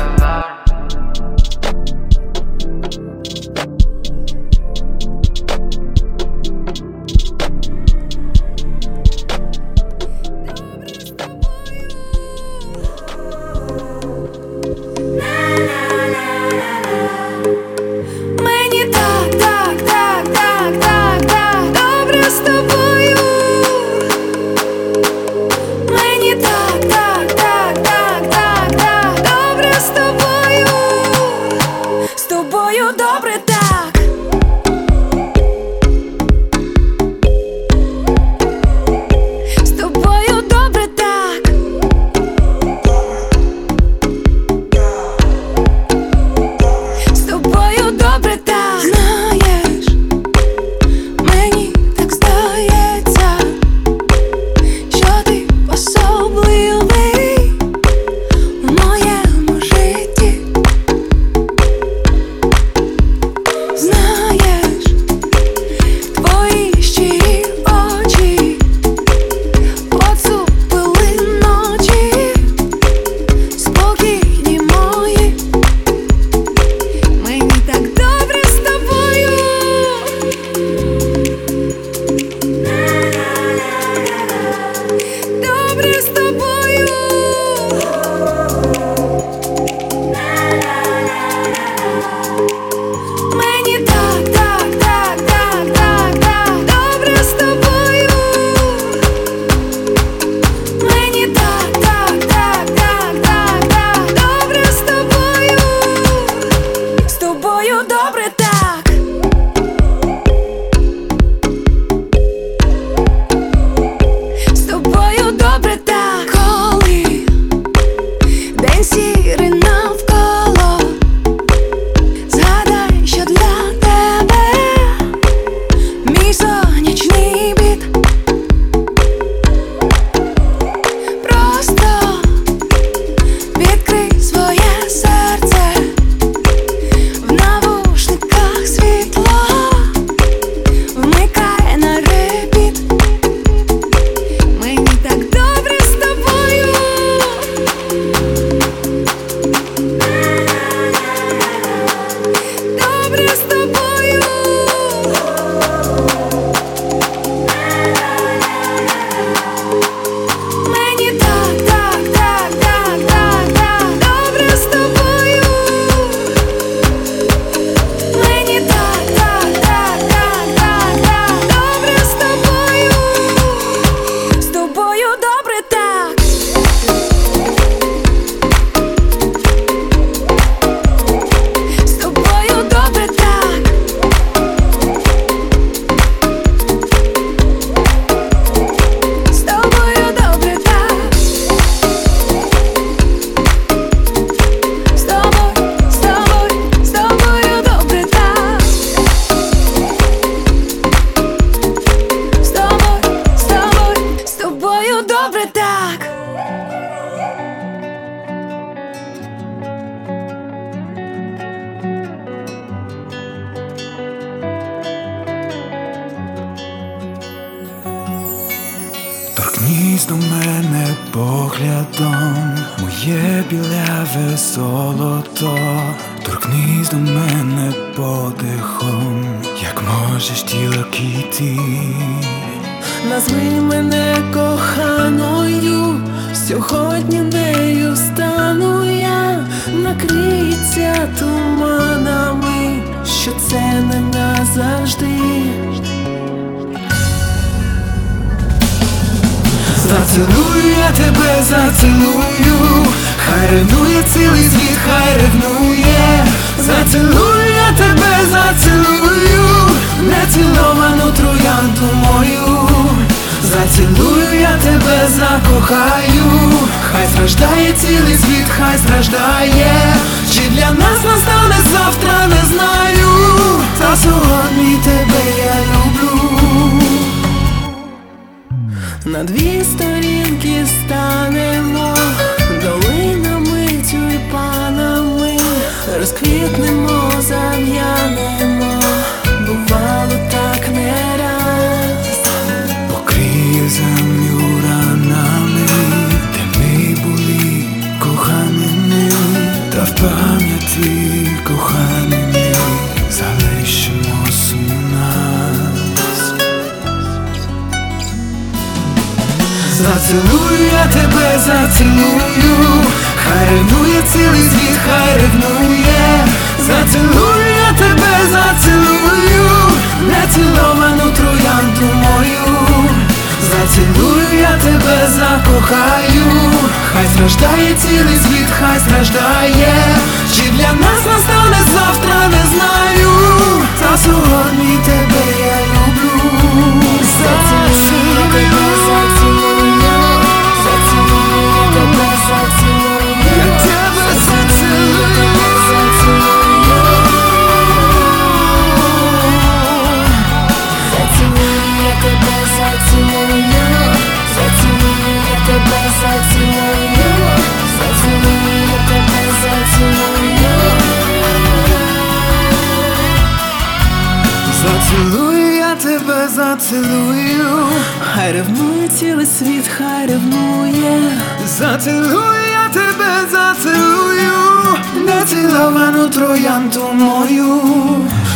троянду мою,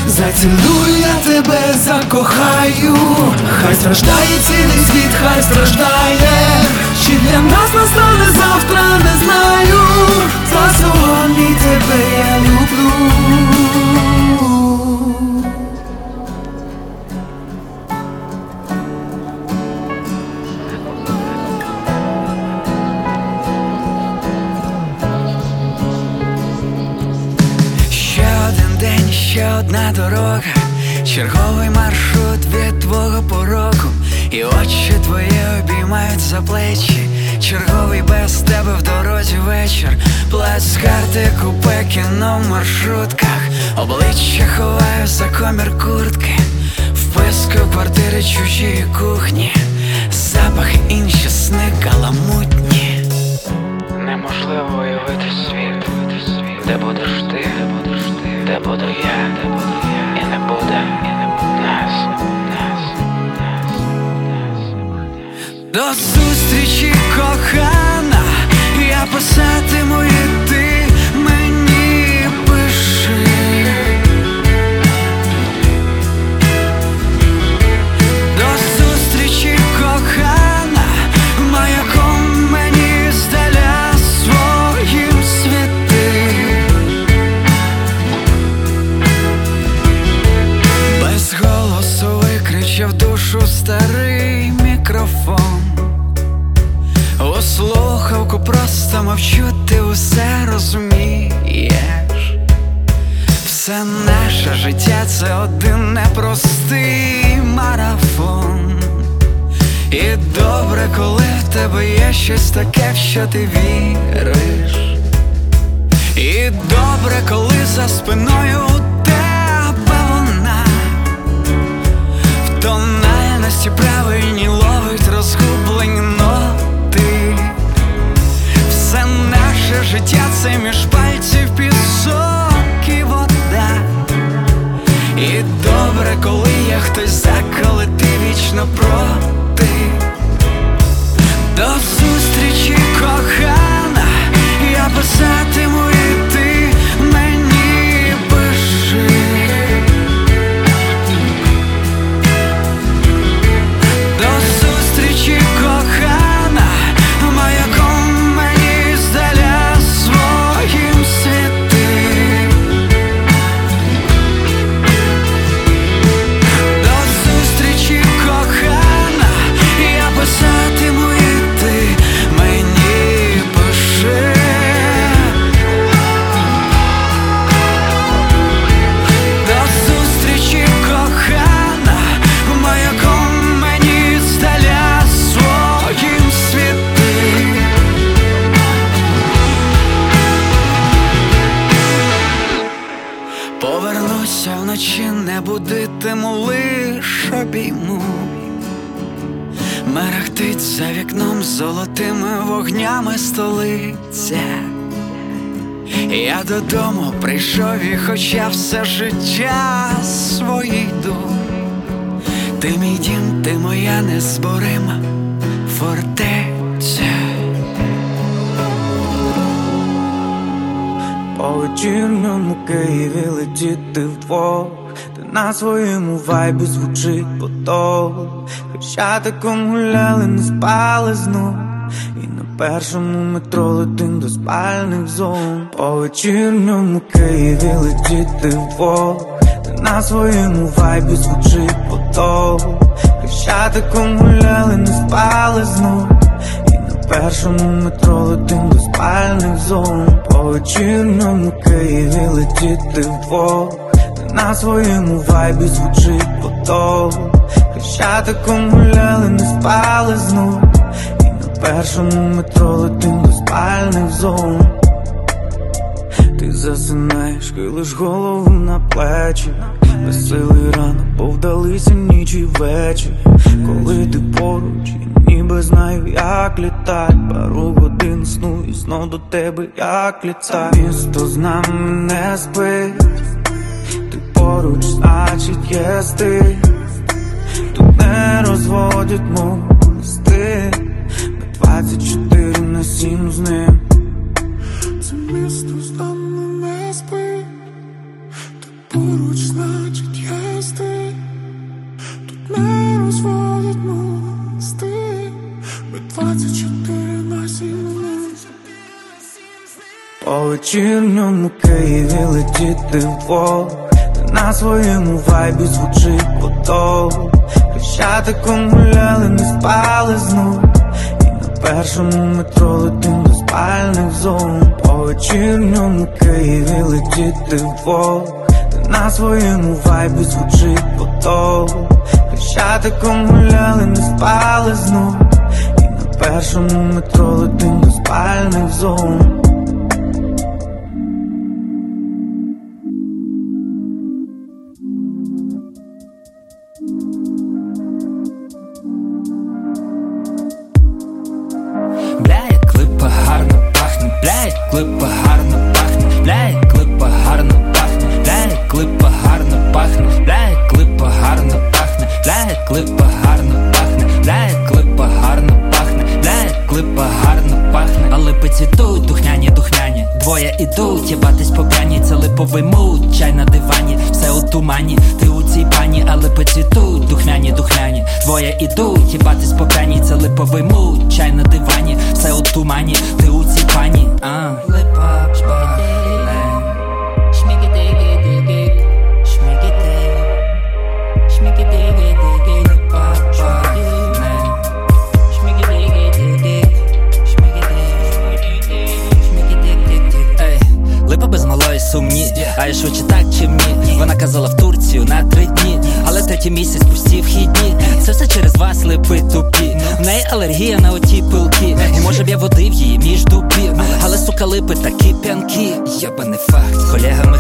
зацілую я тебе, закохаю, хай страждає цілий світ, хай страждає, чи для нас настане завтра, не знаю, та сьогодні тебе я дорога, черговий маршрут від твого пороку, і очі твої обіймають за плечі, черговий без тебе в дорозі вечір, плац карти, купе, кіно в маршрутках, обличчя ховаю за комір куртки, вписку квартири чужі кухні, запахи інші сни каламутні. Неможливо уявити світ, де будеш ти, де будеш ти, де буду я, До зустрічі, кохана, я писатиму це один непростий марафон. І добре, коли в тебе є щось таке, в що ти віриш. І добре, коли за спиною у тебе вона в тональності правильні ловить розгублені ноти. Все наше життя це між пальців пісок добре, коли я хтось заколи ти вічно проти До зустрічі, кохана, я писатиму. Золотими вогнями столиця. Я додому прийшов і хоча все життя своє йду. Ти мій дім, ти моя незборима фортеця. По вечірньому Києві летіти вдвох Ти на своєму вайбі звучить поток Хрещатиком гуляли, не спали знов І на першому метро летим до спальних зон. По вечірньому Києві летіти вдвох Ти на своєму вайбі звучить поток Хрещатиком гуляли, не спали знов першому метро летим до спальних зон. По вечірньому Києві летіти вдвох Ти на своєму вайбі звучить поток Хрещатиком гуляли, не спали знов. І на першому метро летим до спальних зон. Ти засинаєш, хилиш голову на плечі. Веселий ранок, повдалися ніч і вечір. Коли ти поруч, я ніби знаю, як літать Пару годин сну і знов до тебе, як літать Місто з нами не спить. Ти поруч, значить є стиль Тут не розводять мости. Ми 24 на 7 з ним. Це місто з нами не спить Поруч, значить, я стій Тут не розводять мости. Ми 24 на 7 По вечірньому Києві летіти вдвох Ти на своєму вайбі звучить поток Хрещатиком гуляли, не спали знов. І на першому метро летим до спальних зон. По вечірньому Києві летіти вдвох Ти на своєму вайбі звучить поток Хрещатиком гуляли, не спали знов. І на першому метро летим до спальних зон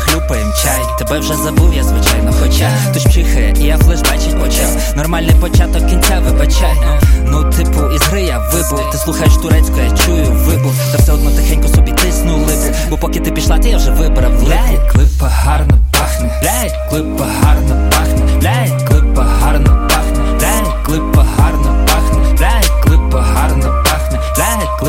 хлюпаєм чай. Тебе вже забув, я звичайно, хоча Тож пчихає, і я флешбачить почав. Нормальний початок кінця, вибачай. Ну, типу, із гри я вибув. Ти слухаєш турецьку, я чую вибух. Та все одно тихенько собі тисну липу. Бо поки ти пішла, ти я вже вибрав липу. Бля, як липа гарно пахне, бля, як липа гарно пахне, бля, як липа гарно пахне, бля, як липа гарно пахне, бля, як липа гарно пахне, бля, як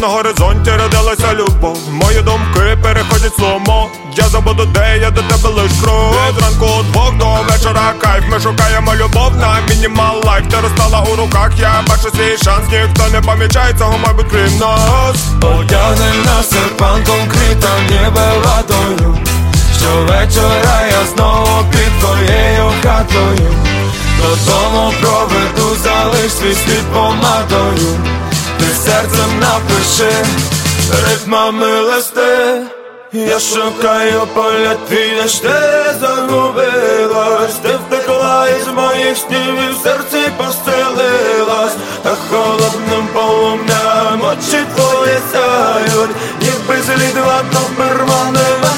на горизонті родилася любов. Мої думки переходять slow-mo. Я забуду, де я до тебе лиш кров Зранку от двох до вечора кайф. Ми шукаємо любов на minimal life. Ти розстала у руках, я бачу свій шанс, ніхто не помічає цього, мабуть, крім нас. Одягнем на серпантом кріта, ніби ладою. Щовечора я знову під твоєю хатою. Додому проведу залиш свій слід помадою ти серцем напиши ритмами листи, я шукаю поля твій, ж ти загубилась, ти втекла із моїх снів і в серці постелилась, та холодним полум'ям очі твої сяють, ніби злід ватно перманива.